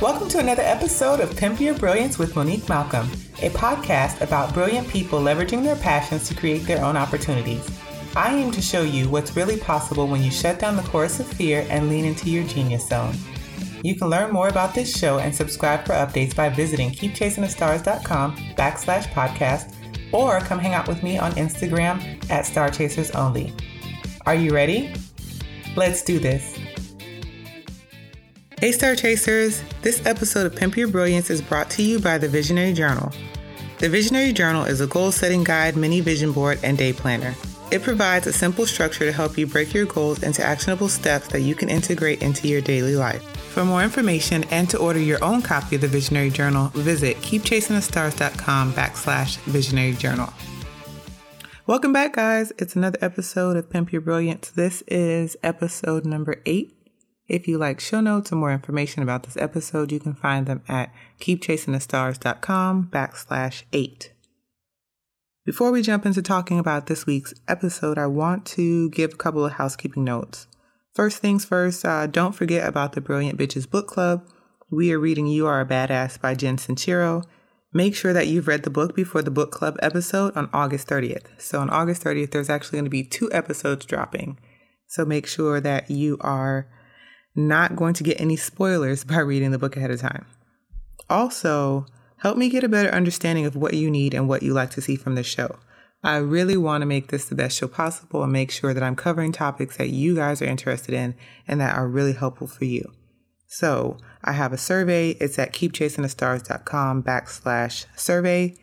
Welcome to another episode of Pimp Your Brilliance with Monique Malcolm, a podcast about brilliant people leveraging their passions to create their own opportunities. I aim to show you what's really possible when you shut down the chorus of fear and lean into your genius zone. You can learn more about this show and subscribe for updates by visiting keepchasingthestars.com backslash podcast or come hang out with me on Instagram at Star Chasers Only. Are you ready? Let's do this. Hey, Star Chasers! This episode of Pimp Your Brilliance is brought to you by the Visionary Journal. The Visionary Journal is a goal setting guide, mini vision board, and day planner. It provides a simple structure to help you break your goals into actionable steps that you can integrate into your daily life. For more information and to order your own copy of the Visionary Journal, visit keepchasingthestars.com backslash visionary journal. Welcome back, guys. It's another episode of Pimp Your Brilliance. This is episode number eight. If you like show notes or more information about this episode, you can find them at keepchasingthestars.com backslash eight. Before we jump into talking about this week's episode, I want to give a couple of housekeeping notes. First things first, uh, don't forget about the Brilliant Bitches Book Club. We are reading You Are a Badass by Jen Sincero. Make sure that you've read the book before the book club episode on August 30th. So, on August 30th, there's actually going to be two episodes dropping. So, make sure that you are not going to get any spoilers by reading the book ahead of time. Also, help me get a better understanding of what you need and what you like to see from the show. I really want to make this the best show possible and make sure that I'm covering topics that you guys are interested in and that are really helpful for you. So I have a survey. It's at keepchasingthestars.com backslash survey.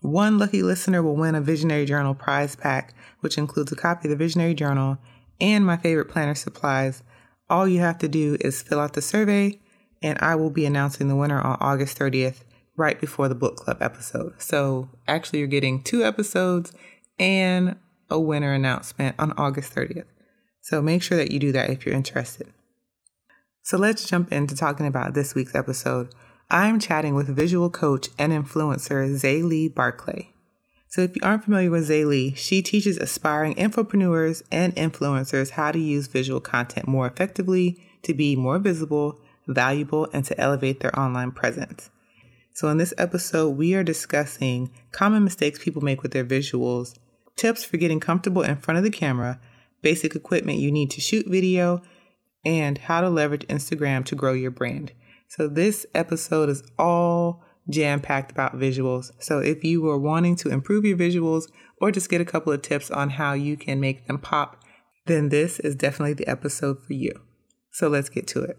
One lucky listener will win a Visionary Journal prize pack, which includes a copy of the Visionary Journal and my favorite planner supplies all you have to do is fill out the survey, and I will be announcing the winner on August 30th, right before the book club episode. So actually, you're getting two episodes and a winner announcement on August 30th. So make sure that you do that if you're interested. So let's jump into talking about this week's episode. I'm chatting with visual coach and influencer Zaylee Barclay. So, if you aren't familiar with Zaylee, she teaches aspiring infopreneurs and influencers how to use visual content more effectively to be more visible, valuable, and to elevate their online presence. So, in this episode, we are discussing common mistakes people make with their visuals, tips for getting comfortable in front of the camera, basic equipment you need to shoot video, and how to leverage Instagram to grow your brand. So, this episode is all jam packed about visuals. So if you were wanting to improve your visuals or just get a couple of tips on how you can make them pop, then this is definitely the episode for you. So let's get to it.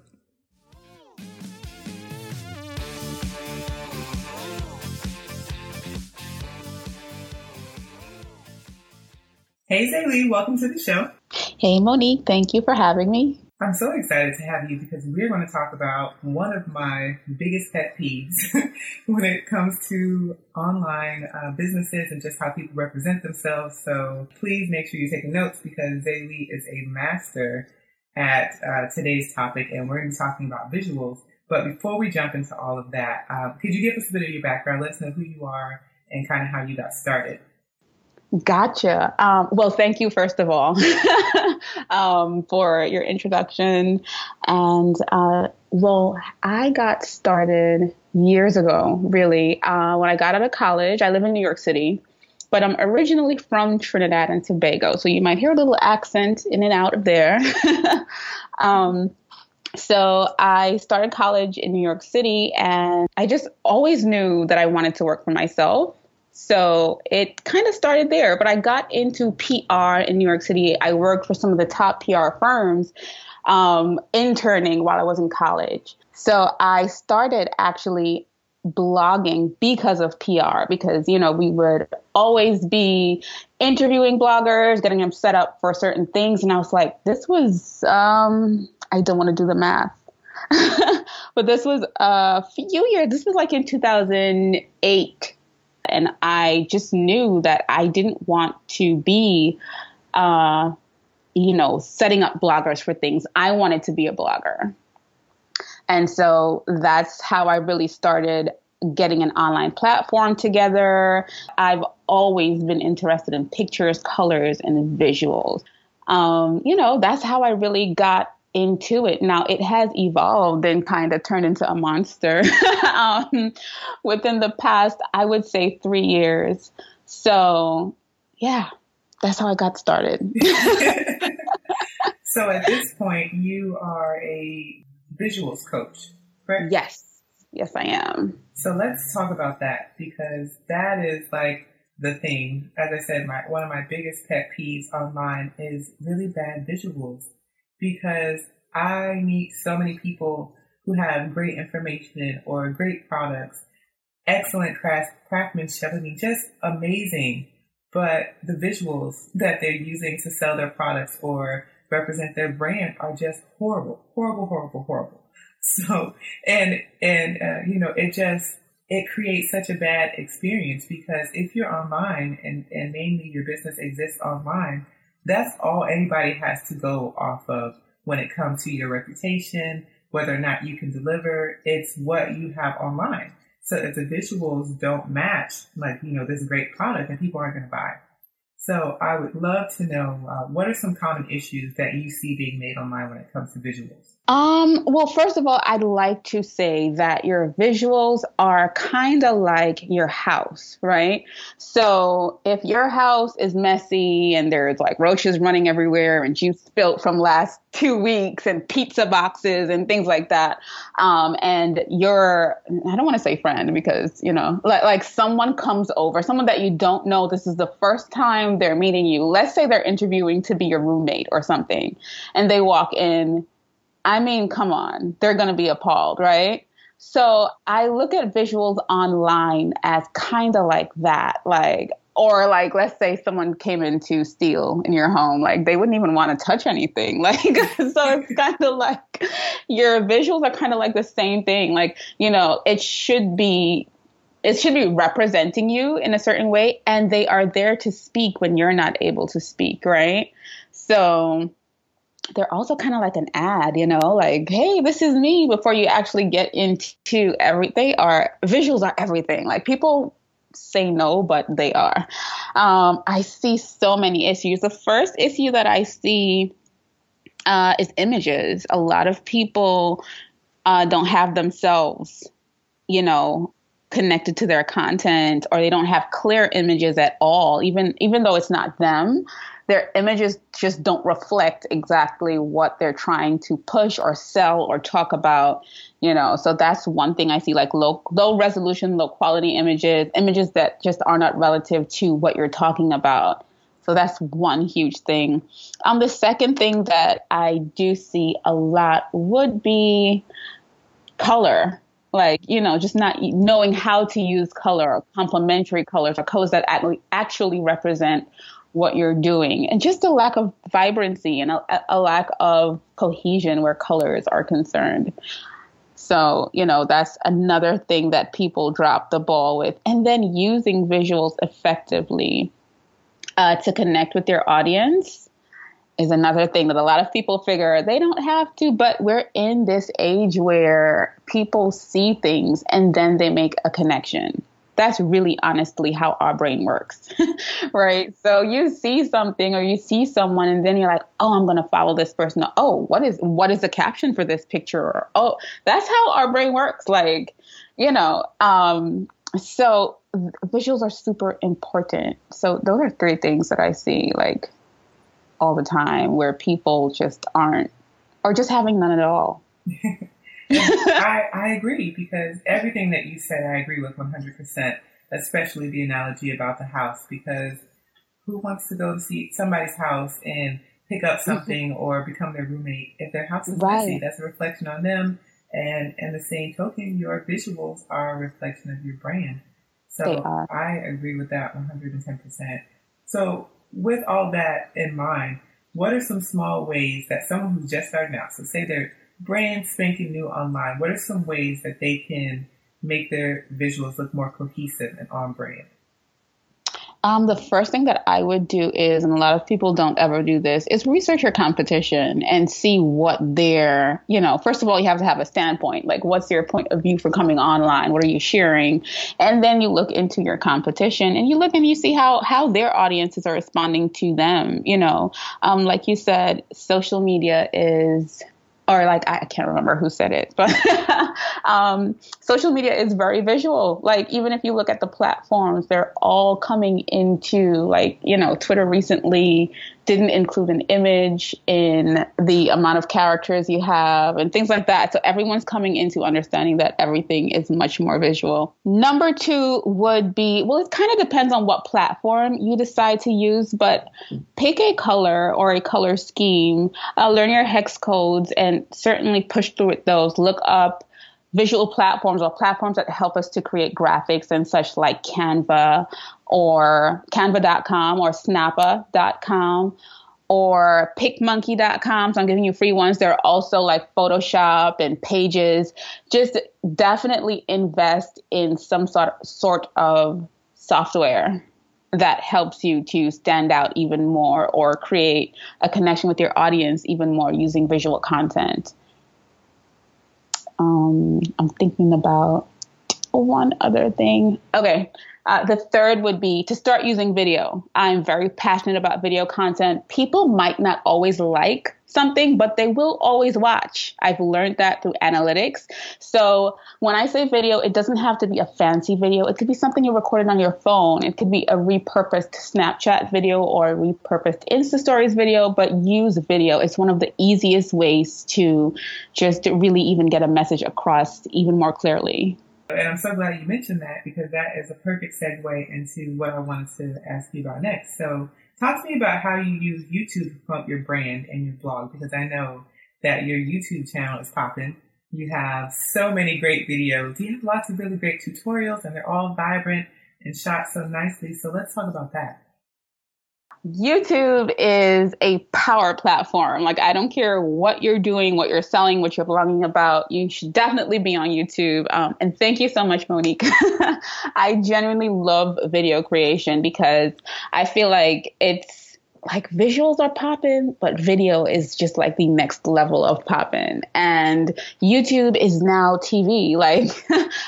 Hey Zaylee, welcome to the show. Hey Monique, thank you for having me. I'm so excited to have you because we're going to talk about one of my biggest pet peeves when it comes to online uh, businesses and just how people represent themselves. So please make sure you're taking notes because Zaylee is a master at uh, today's topic and we're going to be talking about visuals. But before we jump into all of that, uh, could you give us a bit of your background? Let us know who you are and kind of how you got started. Gotcha. Um, well, thank you, first of all, um, for your introduction. And uh, well, I got started years ago, really. Uh, when I got out of college, I live in New York City, but I'm originally from Trinidad and Tobago. So you might hear a little accent in and out of there. um, so I started college in New York City, and I just always knew that I wanted to work for myself. So it kind of started there, but I got into PR in New York City. I worked for some of the top PR firms, um, interning while I was in college. So I started actually blogging because of PR, because, you know, we would always be interviewing bloggers, getting them set up for certain things. And I was like, this was, um, I don't want to do the math. but this was a few years, this was like in 2008 and I just knew that I didn't want to be, uh, you know, setting up bloggers for things. I wanted to be a blogger. And so that's how I really started getting an online platform together. I've always been interested in pictures, colors, and visuals. Um, you know, that's how I really got into it. Now it has evolved and kind of turned into a monster um, within the past, I would say, three years. So, yeah, that's how I got started. so at this point, you are a visuals coach, correct? Yes. Yes, I am. So let's talk about that because that is like the thing. As I said, my one of my biggest pet peeves online is really bad visuals because I meet so many people who have great information or great products, excellent craft, craftsmanship. I mean, just amazing. But the visuals that they're using to sell their products or represent their brand are just horrible, horrible, horrible, horrible. So, and, and, uh, you know, it just, it creates such a bad experience because if you're online and, and mainly your business exists online, that's all anybody has to go off of when it comes to your reputation, whether or not you can deliver. It's what you have online. So if the visuals don't match, like, you know, this great product, then people aren't going to buy. So I would love to know uh, what are some common issues that you see being made online when it comes to visuals? Um, well, first of all, I'd like to say that your visuals are kind of like your house, right? So if your house is messy and there's like roaches running everywhere and juice spilt from last two weeks and pizza boxes and things like that, um, and your, I don't want to say friend because, you know, like, like someone comes over, someone that you don't know, this is the first time they're meeting you. Let's say they're interviewing to be your roommate or something, and they walk in I mean, come on, they're going to be appalled, right? So I look at visuals online as kind of like that, like, or like, let's say someone came in to steal in your home, like they wouldn't even want to touch anything. Like, so it's kind of like your visuals are kind of like the same thing. Like, you know, it should be it should be representing you in a certain way and they are there to speak when you're not able to speak right so they're also kind of like an ad, you know, like, hey, this is me before you actually get into every they are visuals are everything. Like people say no, but they are. Um, I see so many issues. The first issue that I see uh, is images. A lot of people uh, don't have themselves, you know, connected to their content, or they don't have clear images at all, even even though it's not them their images just don't reflect exactly what they're trying to push or sell or talk about you know? So that's one thing i see like low low resolution low quality images images that just are not relative to what you're talking about. So that's one huge thing. Um the second thing that i do see a lot would be color. Like you know just not knowing how to use color or complementary colors or colors that actually represent what you're doing and just a lack of vibrancy and a, a lack of cohesion where colors are concerned. So, you know, that's another thing that people drop the ball with. And then using visuals effectively uh, to connect with your audience is another thing that a lot of people figure they don't have to, but we're in this age where people see things and then they make a connection that's really honestly how our brain works, right? So you see something or you see someone and then you're like, oh, I'm going to follow this person. Oh, what is, what is the caption for this picture? Or, oh, that's how our brain works. Like, you know, um, so visuals are super important. So those are three things that I see like all the time where people just aren't, or just having none at all. I, I agree because everything that you said, I agree with 100%, especially the analogy about the house because who wants to go to see somebody's house and pick up mm-hmm. something mm-hmm. or become their roommate if their house is right. messy? That's a reflection on them. And, and the same token, your visuals are a reflection of your brand. So I agree with that 110%. So with all that in mind, what are some small ways that someone who's just starting out, so say they're brand spanking new online, what are some ways that they can make their visuals look more cohesive and on brand? Um, the first thing that I would do is, and a lot of people don't ever do this, is research your competition and see what their, you know, first of all, you have to have a standpoint. Like, what's your point of view for coming online? What are you sharing? And then you look into your competition and you look and you see how, how their audiences are responding to them. You know, um, like you said, social media is or like I can't remember who said it, but um, social media is very visual. Like even if you look at the platforms, they're all coming into like you know Twitter recently didn't include an image in the amount of characters you have and things like that. So everyone's coming into understanding that everything is much more visual. Number two would be well, it kind of depends on what platform you decide to use, but pick a color or a color scheme, uh, learn your hex codes, and certainly push through with those. Look up visual platforms or platforms that help us to create graphics and such like Canva or canva.com or snappa.com or picmonkey.com. So I'm giving you free ones. There are also like Photoshop and pages. Just definitely invest in some sort sort of software that helps you to stand out even more or create a connection with your audience even more using visual content. Um, I'm thinking about one other thing. Okay, uh, the third would be to start using video. I'm very passionate about video content. People might not always like something, but they will always watch. I've learned that through analytics. So when I say video, it doesn't have to be a fancy video. It could be something you recorded on your phone. It could be a repurposed Snapchat video or a repurposed Insta Stories video, but use video. It's one of the easiest ways to just really even get a message across even more clearly. And I'm so glad you mentioned that because that is a perfect segue into what I wanted to ask you about next. So talk to me about how you use YouTube to promote your brand and your blog because I know that your YouTube channel is popping. You have so many great videos. You have lots of really great tutorials and they're all vibrant and shot so nicely. So let's talk about that. YouTube is a power platform. Like, I don't care what you're doing, what you're selling, what you're blogging about. You should definitely be on YouTube. Um, and thank you so much, Monique. I genuinely love video creation because I feel like it's like visuals are popping, but video is just like the next level of popping. And YouTube is now TV. Like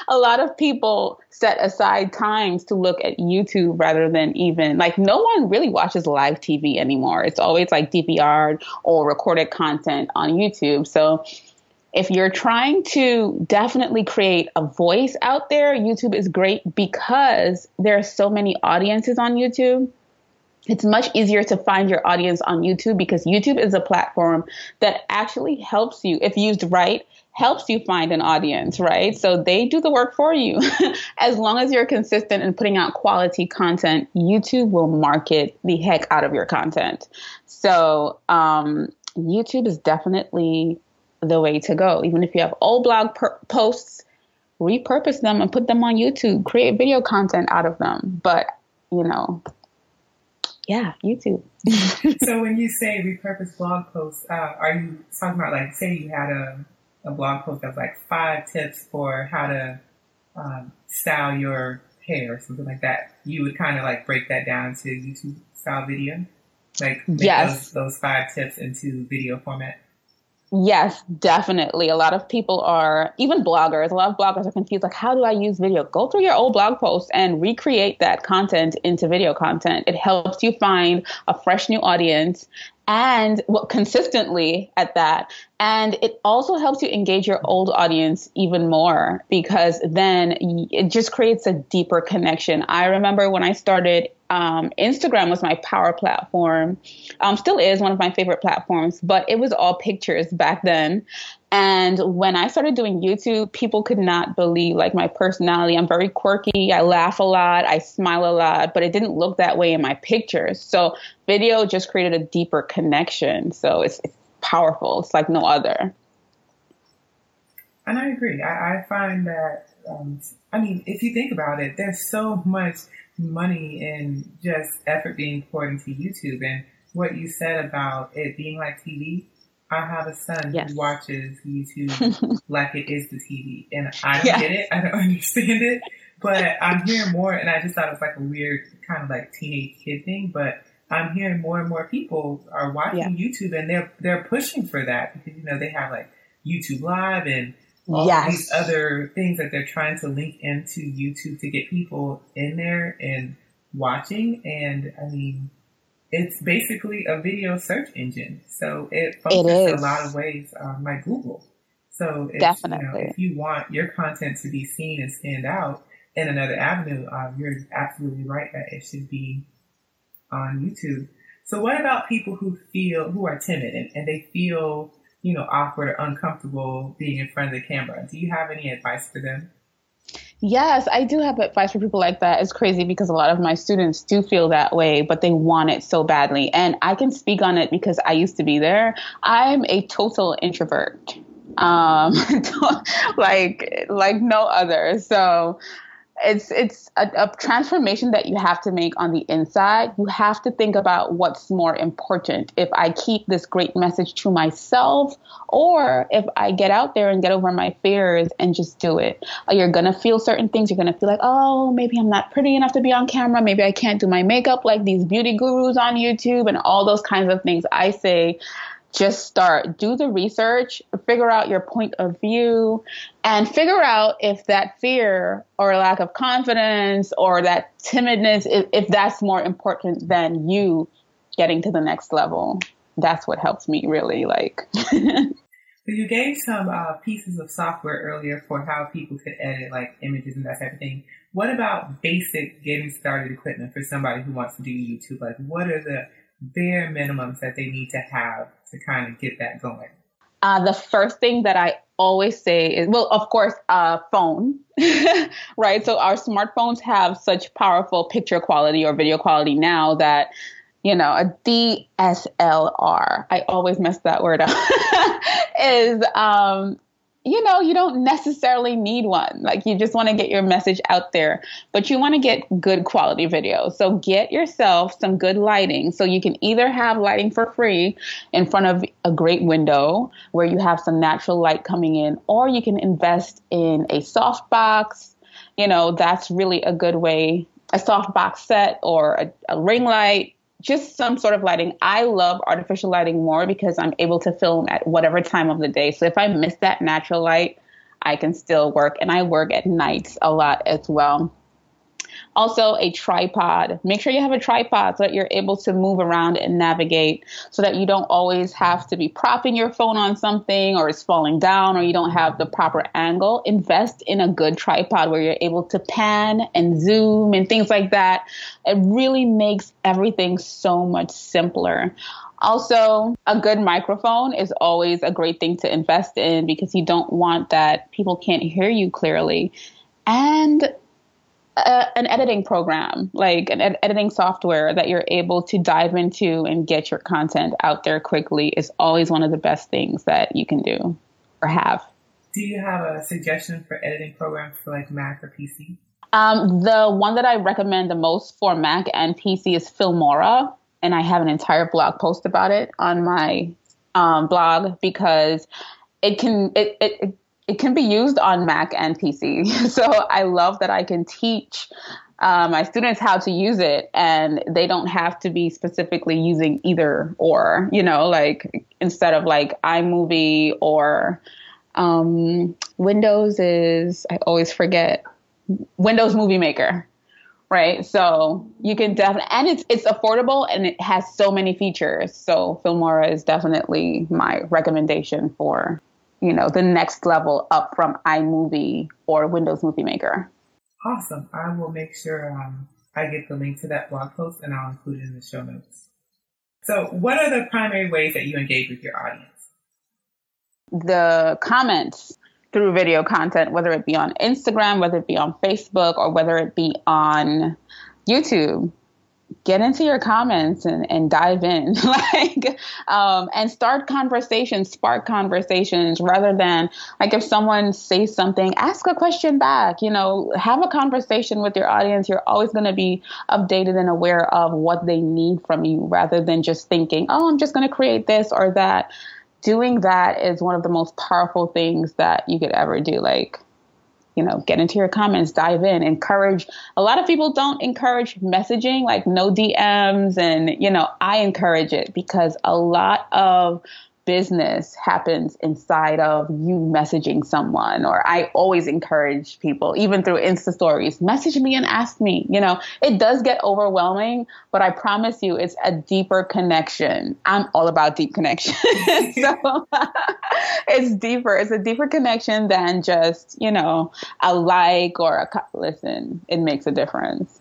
a lot of people set aside times to look at YouTube rather than even like no one really watches live TV anymore. It's always like DVR or recorded content on YouTube. So if you're trying to definitely create a voice out there, YouTube is great because there are so many audiences on YouTube it's much easier to find your audience on YouTube because YouTube is a platform that actually helps you, if used right, helps you find an audience, right? So they do the work for you. as long as you're consistent in putting out quality content, YouTube will market the heck out of your content. So um, YouTube is definitely the way to go. Even if you have old blog per- posts, repurpose them and put them on YouTube, create video content out of them. But, you know, yeah, YouTube. so when you say repurpose blog posts, uh, are you talking about like say you had a, a blog post that's like five tips for how to um, style your hair or something like that? You would kind of like break that down to YouTube style video, like yes. those, those five tips into video format. Yes, definitely. A lot of people are, even bloggers, a lot of bloggers are confused like, how do I use video? Go through your old blog posts and recreate that content into video content. It helps you find a fresh new audience and well, consistently at that. And it also helps you engage your old audience even more because then it just creates a deeper connection. I remember when I started um, Instagram was my power platform, um, still is one of my favorite platforms, but it was all pictures back then. And when I started doing YouTube, people could not believe like my personality. I'm very quirky. I laugh a lot. I smile a lot, but it didn't look that way in my pictures. So video just created a deeper connection. So it's, it's powerful. It's like no other. And I agree. I, I find that, um, I mean, if you think about it, there's so much money and just effort being poured into YouTube. And what you said about it being like TV, I have a son yes. who watches YouTube like it is the TV. And I don't yeah. get it. I don't understand it. But I'm hearing more, and I just thought it was like a weird kind of like teenage kid thing. But I'm hearing more and more people are watching yeah. YouTube, and they're they're pushing for that because you know they have like YouTube Live and all yes. these other things that they're trying to link into YouTube to get people in there and watching. And I mean, it's basically a video search engine. So it functions a lot of ways um, like Google. So definitely, you know, if you want your content to be seen and stand out in another avenue, um, you're absolutely right that it should be on YouTube. So what about people who feel who are timid and, and they feel you know awkward or uncomfortable being in front of the camera? Do you have any advice for them? Yes, I do have advice for people like that. It's crazy because a lot of my students do feel that way, but they want it so badly. And I can speak on it because I used to be there. I'm a total introvert. Um, like like no other. So it's it's a, a, transformation that you have to make on the inside. You have to think about what's more important. If I keep this great message to myself, or if I get out there and get over my fears and just do it. Uh, you're gonna feel certain things. You're gonna feel like, oh, maybe I'm not pretty enough to be on camera. Maybe I can't do my makeup like these beauty gurus on YouTube and all those kinds of things. I say just start. Do the research figure out your point of view and figure out if that fear or lack of confidence or that timidness if, if that's more important than you getting to the next level. That's what helps me really like. So you gave some uh, pieces of software earlier for how people could edit like images and that type of thing. What about basic getting started equipment for somebody who wants to do youtube? Like what are the bare minimums that they need to have to kind of get that going? Uh, the first thing that I always say is, well, of course, a uh, phone, right? So our smartphones have such powerful picture quality or video quality now that, you know, a DSLR, I always mess that word up, is um, you know, you don't necessarily need one. Like you just want to get your message out there, but you want to get good quality video. So get yourself some good lighting. So you can either have lighting for free in front of a great window where you have some natural light coming in, or you can invest in a softbox. You know, that's really a good way. A softbox set or a, a ring light just some sort of lighting. I love artificial lighting more because I'm able to film at whatever time of the day. So if I miss that natural light, I can still work. And I work at nights a lot as well. Also, a tripod. Make sure you have a tripod so that you're able to move around and navigate so that you don't always have to be propping your phone on something or it's falling down or you don't have the proper angle. Invest in a good tripod where you're able to pan and zoom and things like that. It really makes everything so much simpler. Also, a good microphone is always a great thing to invest in because you don't want that people can't hear you clearly. And a, an editing program, like an ed- editing software that you're able to dive into and get your content out there quickly is always one of the best things that you can do or have. Do you have a suggestion for editing programs for like Mac or PC? Um, the one that I recommend the most for Mac and PC is Filmora, and I have an entire blog post about it on my um, blog because it can it, it, it it can be used on Mac and PC. So I love that I can teach uh, my students how to use it and they don't have to be specifically using either or, you know, like instead of like iMovie or um, Windows is, I always forget, Windows Movie Maker. Right. So you can definitely, and it's, it's affordable and it has so many features. So Filmora is definitely my recommendation for you know, the next level up from iMovie or Windows Movie Maker. Awesome. I will make sure um, I get the link to that blog post and I'll include it in the show notes. So, what are the primary ways that you engage with your audience? The comments through video content, whether it be on Instagram, whether it be on Facebook, or whether it be on YouTube get into your comments and, and dive in. Like um, and start conversations spark conversations rather than like if someone says something ask a question back you know have a conversation with your audience. You're always going to be updated and aware of what they need from you rather than just thinking oh i'm just going to create this or that. Doing that is one of the most powerful things that you could ever do like you know, get into your comments, dive in, encourage. A lot of people don't encourage messaging, like no DMs. And, you know, I encourage it because a lot of business happens inside of you messaging someone or i always encourage people even through insta stories message me and ask me you know? It does get overwhelming but i promise you it's a deeper connection. I'm all about deep connection. So it's deeper. It's a deeper connection than just you know a like or a listen it makes a difference.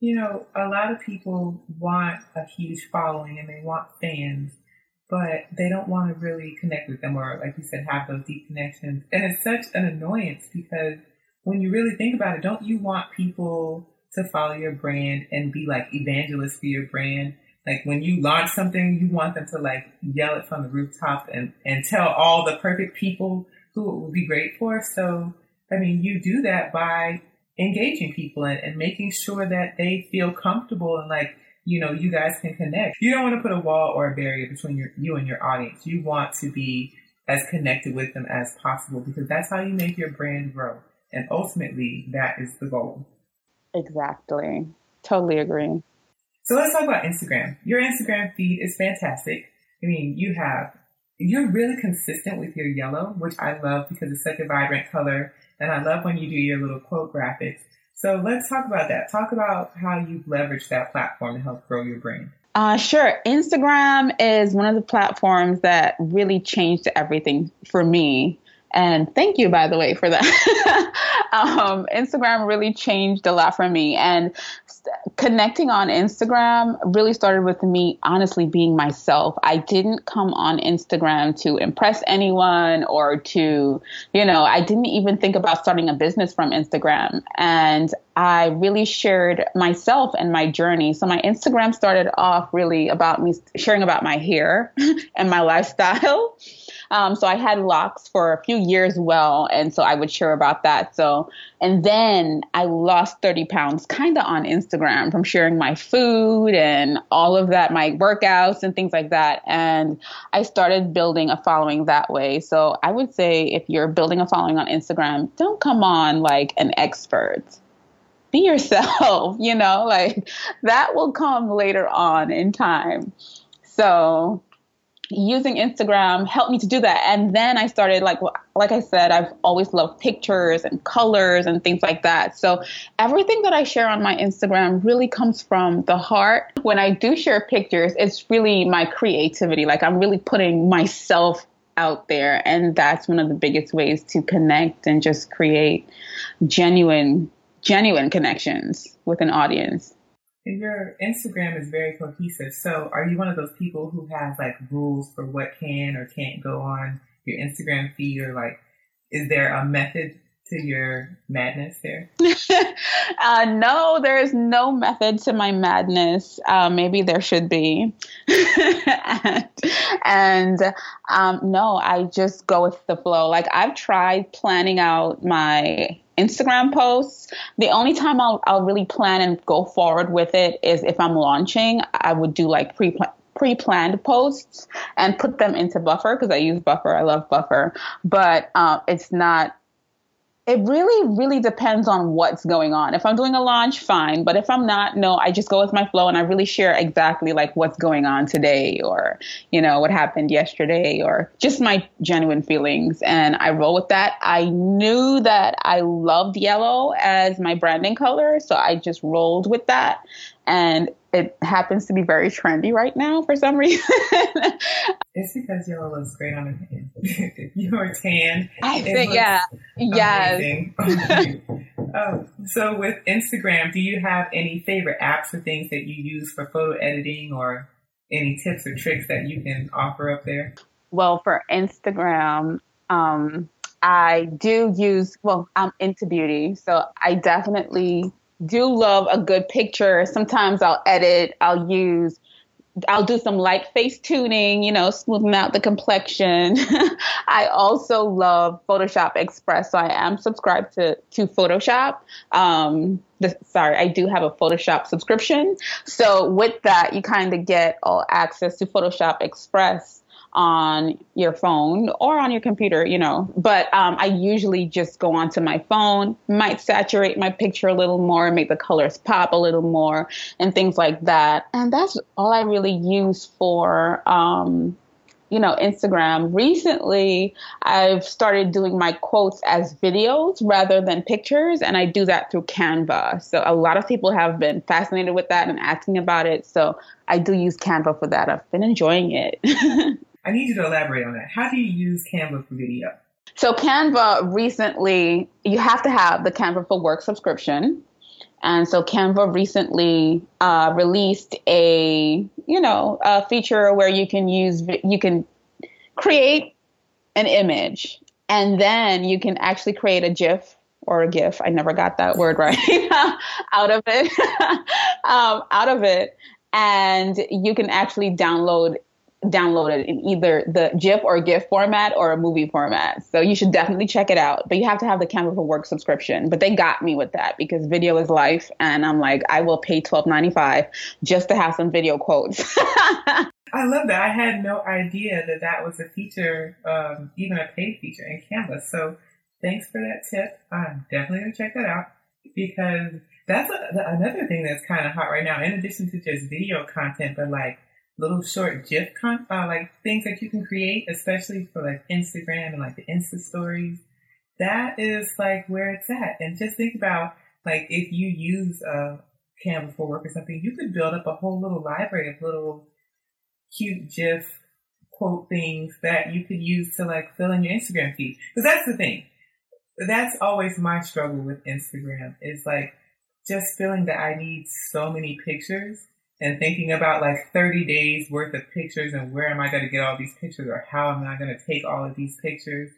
You know, a lot of people want a huge following and they want fans, but they don't want to really connect with them or, like you said, have those deep connections. And it's such an annoyance because when you really think about it, don't you want people to follow your brand and be like evangelists for your brand? Like when you launch something, you want them to like yell it from the rooftop and, and tell all the perfect people who it will be great for. So, I mean, you do that by engaging people and, and making sure that they feel comfortable and like, you know, you guys can connect. You don't want to put a wall or a barrier between your, you and your audience. You want to be as connected with them as possible because that's how you make your brand grow. And ultimately, that is the goal. Exactly. Totally agree. So let's talk about Instagram. Your Instagram feed is fantastic. I mean, you have, you're really consistent with your yellow, which I love because it's such a vibrant color and I love when you do your little quote graphics. So let's talk about that. Talk about how you've leveraged that platform to help grow your brand. Uh, sure. Instagram is one of the platforms that really changed everything for me. And thank you, by the way, for that. um, Instagram really changed a lot for me. And connecting on Instagram really started with me honestly being myself. I didn't come on Instagram to impress anyone or to, you know, I didn't even think about starting a business from Instagram. And I really shared myself and my journey. So my Instagram started off really about me sharing about my hair and my lifestyle. Um, so I had locks for a few years well, and so I would share about that. So, and then I lost 30 pounds kind of on Instagram from sharing my food and all of that, my workouts and things like that. And I started building a following that way. So I would say if you're building a following on Instagram, don't come on like an expert be yourself, you know, like that will come later on in time. So using Instagram helped me to do that. And then I started like like I said, I've always loved pictures and colors and things like that. So everything that I share on my Instagram really comes from the heart. When I do share pictures, it's really my creativity. Like I'm really putting myself out there and that's one of the biggest ways to connect and just create genuine genuine connections with an audience your Instagram is very cohesive. So are you one of those people who has like rules for what can or can't go on your Instagram feed or like is there a method to your madness there? uh, no, there is no method to my madness. Uh, maybe there should be. and, and um, no, I just go with the flow. Like I've tried planning out my Instagram posts. The only time I'll, I'll really plan and go forward with it is if I'm launching. I would do like pre pre-planned posts and put them into Buffer because I use Buffer. I love Buffer, but uh, it's not it really, really depends on what's going on. If I'm doing a launch, fine. But if I'm not, no, I just go with my flow and I really share exactly like what's going on today or, you know, what happened yesterday or just my genuine feelings. And I roll with that. I knew that I loved yellow as my branding color. So I just rolled with that. And it happens to be very trendy right now for some reason. it's because yellow looks great on a tan. You're tan. I think, yeah. Yes. oh, so with Instagram, do you have any favorite apps or things that you use for photo editing or any tips or tricks that you can offer up there? Well, for Instagram, um, I do use, well, I'm into beauty, so I definitely do love a good picture. Sometimes I'll edit, I'll use I'll do some light face tuning, you know, smoothing out the complexion. I also love Photoshop Express, so I am subscribed to to Photoshop. Um, the, sorry, I do have a Photoshop subscription. So with that, you kind of get all access to Photoshop Express on your phone or on your computer, you know. But um, I usually just go onto my phone, might saturate my picture a little more, make the colors pop a little more, and things like that. And that's all I really use for um, you know, Instagram. Recently, I've started doing my quotes as videos rather than pictures, and I do that through Canva. So a lot of people have been fascinated with that and asking about it. So I do use Canva for that. I've been enjoying it. I need you to elaborate on that. How do you use Canva for video? So Canva recently, you have to have the Canva for Work subscription. And so Canva recently uh, released a, you know, a feature where you can use, you can create an image and then you can actually create a GIF or a GIF. I never got that word right out of it, um, out of it. And you can actually download download it in either the GIF or GIF format or a movie format. So you should definitely check it out. But you have to have the Canva for Work subscription. But they got me with that because video is life, and I'm like, I will pay twelve ninety five just to have some video quotes. I love that. I had no idea that that was a feature, um, even a paid feature in Canva. So thanks for that tip. I'm definitely gonna check that out because that's a, another thing that's kind of hot right now. In addition to just video content, but like little short GIF con- uh, like things that you can create, especially for like Instagram and like the Insta stories. That is like where it's at. And just think about like if you use a Canva for work or something, you could build up a whole little library of little cute GIF quote things that you could use to like fill in your Instagram feed. Cause that's the thing. That's always my struggle with Instagram is like just feeling that I need so many pictures and thinking about like 30 days worth of pictures and where am I going to get all these pictures or how am I going to take all of these pictures.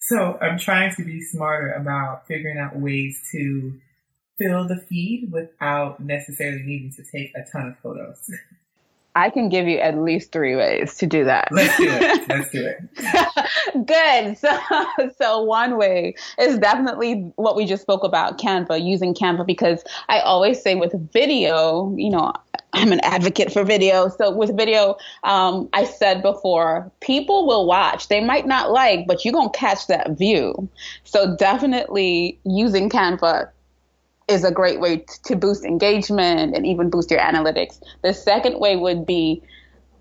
So I'm trying to be smarter about figuring out ways to fill the feed without necessarily needing to take a ton of photos. I can give you at least three ways to do that. Let's do it. Let's do it. Good. So, so one way is definitely what we just spoke about, Canva, using Canva, because I always say with video, you know, I'm an advocate for video. So with video, um, I said before, people will watch. They might not like, but you're going to catch that view. So definitely using Canva is a great way to boost engagement and even boost your analytics. The second way would be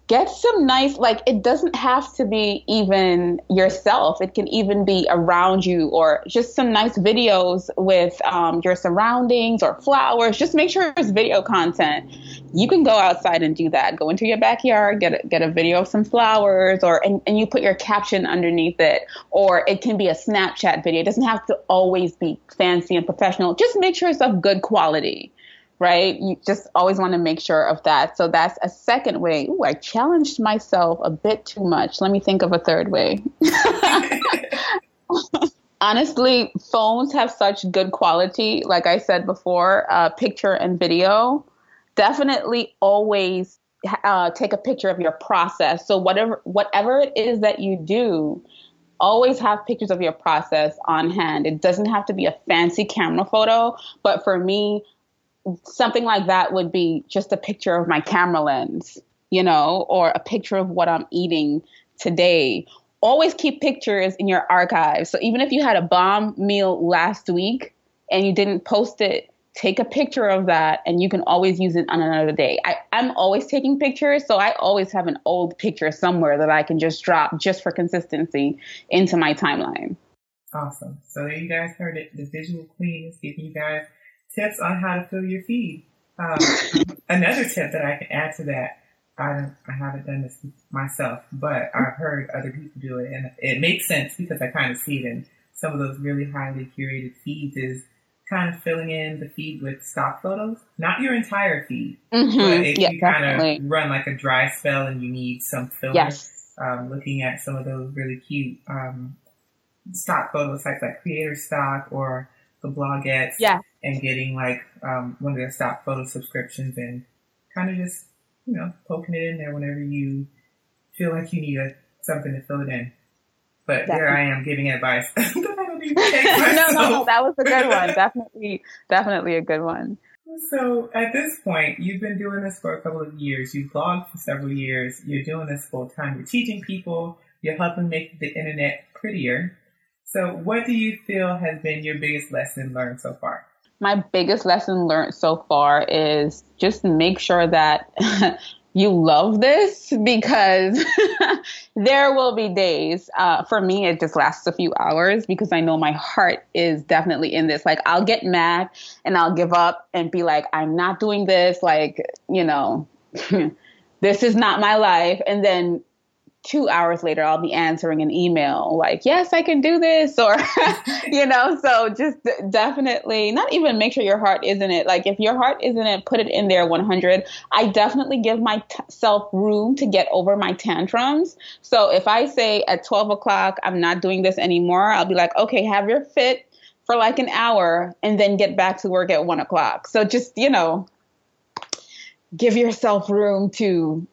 get some nice like it doesn't have to be even yourself. It can even be around you or just some nice videos with um, your surroundings or flowers. Just make sure it's video content. You can go outside and do that. Go into your backyard get a, get a video of some flowers or and, and you put your caption underneath it. Or it can be a snapchat video. It doesn't have to always be fancy and professional. Just make sure it's of good quality right? You just always want to make sure of that. So that's a second way. Ooh, I challenged myself a bit too much. Let me think of a third way. Honestly, phones have such good quality. Like I said before, uh, picture and video. Definitely always uh, take a picture of your process. So whatever whatever it is that you do, always have pictures of your process on hand. It doesn't have to be a fancy camera photo, but for me, something like that would be just a picture of my camera lens, you know, or a picture of what I'm eating today. Always keep pictures in your archives. So even if you had a bomb meal last week and you didn't post it, take a picture of that and you can always use it on another day. I, I'm always taking pictures, so I always have an old picture somewhere that I can just drop just for consistency into my timeline. Awesome. So there you guys heard it. The visual queen is giving you guys tips on how to fill your feed. Um, another tip that I can add to that, I, I haven't done this myself, but I've heard other people do it, and it makes sense because I kind of see it in some of those really highly curated feeds. Is kind of filling in the feed with stock photos, not your entire feed, mm-hmm. but if yeah, you kind of run like a dry spell and you need some filler, yes. um, looking at some of those really cute um, stock photo sites like Creator Stock or the blogettes yeah. and getting like um, one of their stock photo subscriptions and kind of just, you know, poking it in there whenever you feel like you need a, something to fill it in. But Definitely. here I am giving advice no, no, no, that was a good one. definitely, definitely a good one. So at this point, you've been doing this for a couple of years. You've blogged for several years. You're doing this full time. You're teaching people. You're helping make the internet prettier. So, what do you feel has been your biggest lesson learned so far? My biggest lesson learned so far is just make sure that you love this because there will be days. Uh, for me, it just lasts a few hours because I know my heart is definitely in this. Like, I'll get mad and I'll give up and be like, I'm not doing this. Like, you know, this is not my life. And then two hours later i'll be answering an email like yes i can do this or you know so just definitely not even make sure your heart is in it. Like if your heart isn't it put it in there 100 i definitely give myself room to get over my tantrums. So if i say at 12 o'clock i'm not doing this anymore i'll be like okay have your fit for like an hour and then get back to work at one o'clock. So just you know give yourself room to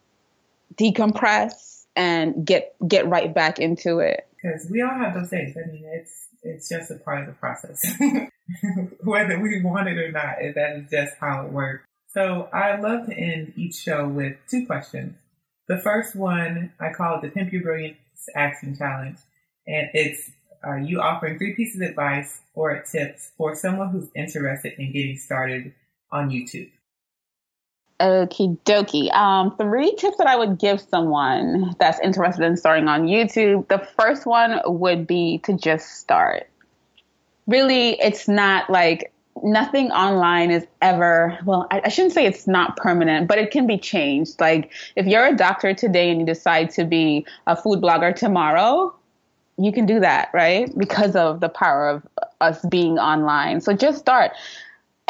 decompress and get get right back into it. Because we all have those days. I mean, it's it's just a part of the process, whether we want it or not. That is just how it works. So I love to end each show with two questions. The first one I call it the Pimp Your Brilliance Action Challenge, and it's uh, you offering three pieces of advice or tips for someone who's interested in getting started on YouTube. Okie dokie. Um, three tips that I would give someone that's interested in starting on YouTube. The first one would be to just start. Really, it's not like nothing online is ever, well, I, I shouldn't say it's not permanent, but it can be changed. Like if you're a doctor today and you decide to be a food blogger tomorrow, you can do that, right? Because of the power of us being online. So just start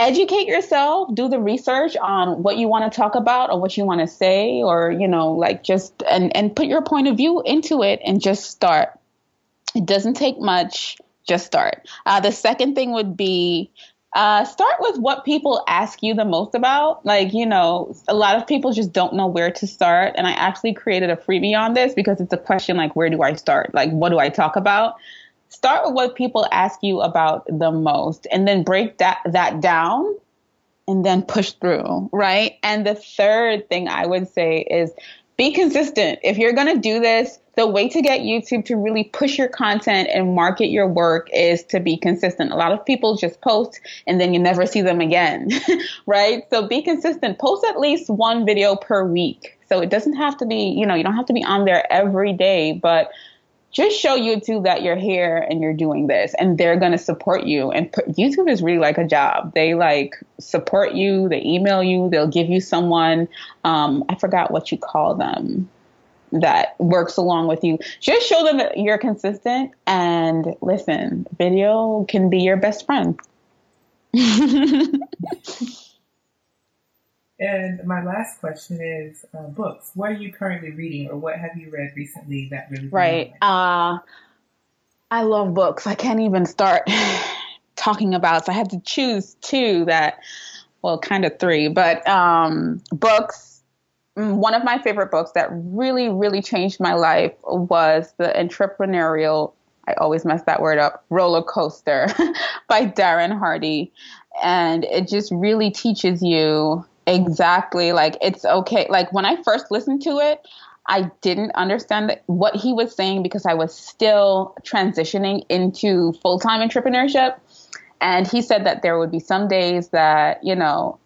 educate yourself do the research on what you want to talk about or what you want to say or you know like just and and put your point of view into it and just start it doesn't take much just start uh, the second thing would be uh, start with what people ask you the most about. Like, you know, a lot of people just don't know where to start. And I actually created a freebie on this because it's a question like, where do I start? Like, what do I talk about? Start with what people ask you about the most and then break that that down and then push through, right? And the third thing I would say is be consistent. If you're going to do this, the way to get YouTube to really push your content and market your work is to be consistent. A lot of people just post and then you never see them again, right? So be consistent. Post at least one video per week. So it doesn't have to be, you know, you don't have to be on there every day, but just show YouTube that you're here and you're doing this and they're going to support you. And YouTube is really like a job. They like support you, they email you, they'll give you someone, um, I forgot what you call them, that works along with you. Just show them that you're consistent and listen, video can be your best friend. And my last question is uh, books. What are you currently reading, or what have you read recently that really? Right. Uh, I love books. I can't even start talking about. So I have to choose two that, well, kind of three, but um, books. Mm, one of my favorite books that really, really changed my life was the entrepreneurial. I always mess that word up. Roller coaster by Darren Hardy, and it just really teaches you Exactly. Like it's okay. Like when I first listened to it, I didn't understand what he was saying because I was still transitioning into full time entrepreneurship. And he said that there would be some days that, you know,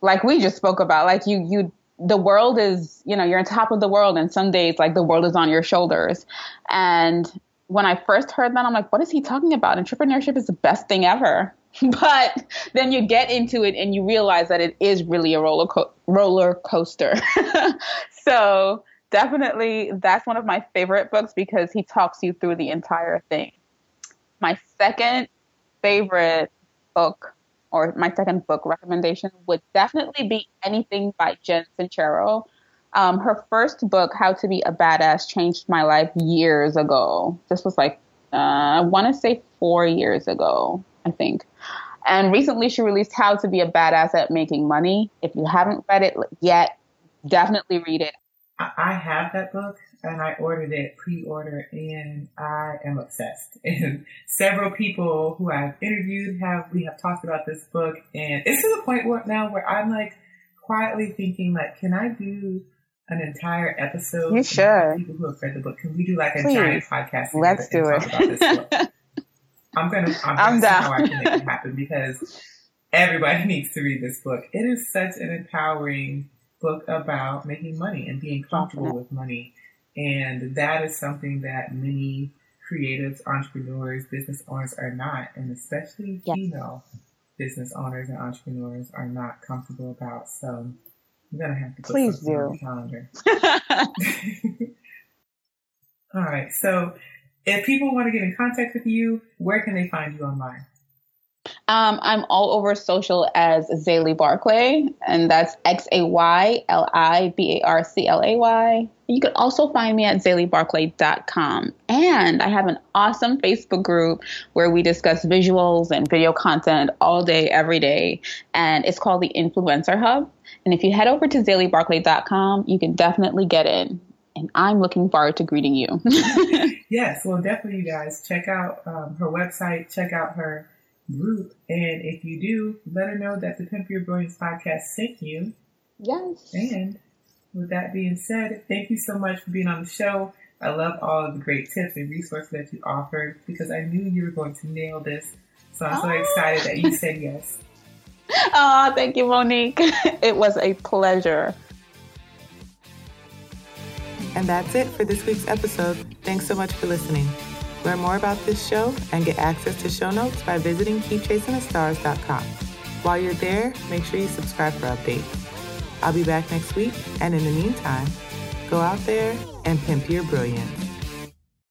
like we just spoke about, like you, you, the world is, you know, you're on top of the world, and some days, like the world is on your shoulders. And when I first heard that, I'm like, what is he talking about? Entrepreneurship is the best thing ever. but then you get into it and you realize that it is really a roller co- roller coaster. so definitely that's one of my favorite books because he talks you through the entire thing. My second favorite book or my second book recommendation would definitely be anything by Jen Sincero. Um, her first book, How to Be a Badass, changed my life years ago. This was like, uh, I want to say four years ago, I think. And recently she released How to Be a Badass at Making Money. If you haven't read it yet, definitely read it. I have that book and I ordered it pre-order and I am obsessed. And several people who I've interviewed have, we have talked about this book and it's to the point where now where I'm like quietly thinking like, can I do an entire episode? You should. People who have read the book. Can we do like a Please. giant podcast? Let's do it. I'm gonna I'm, I'm down. how I can make it happen because everybody needs to read this book. It is such an empowering book about making money and being comfortable with money. And that is something that many creatives, entrepreneurs, business owners are not, and especially yes. female business owners and entrepreneurs are not comfortable about. So I'm gonna have to put Please do. on the calendar. All right. So if people want to get in contact with you, where can they find you online? Um, I'm all over social as Xayli Barclay, and that's X A Y L I B A R C L A Y. You can also find me at xaylibarclay.com. And I have an awesome Facebook group where we discuss visuals and video content all day, every day. And it's called the Influencer Hub. And if you head over to xaylibarclay.com, you can definitely get in. And I'm looking forward to greeting you. yes, well, definitely, you guys check out um, her website, check out her group. And if you do, let her know that the Pimp Your Brilliance podcast sent you. Yes. And with that being said, thank you so much for being on the show. I love all of the great tips and resources that you offered because I knew you were going to nail this. So I'm so oh. excited that you said yes. Oh, thank you, Monique. It was a pleasure. And that's it for this week's episode. Thanks so much for listening. Learn more about this show and get access to show notes by visiting keepchasingthestars.com. While you're there, make sure you subscribe for updates. I'll be back next week, and in the meantime, go out there and pimp your brilliance.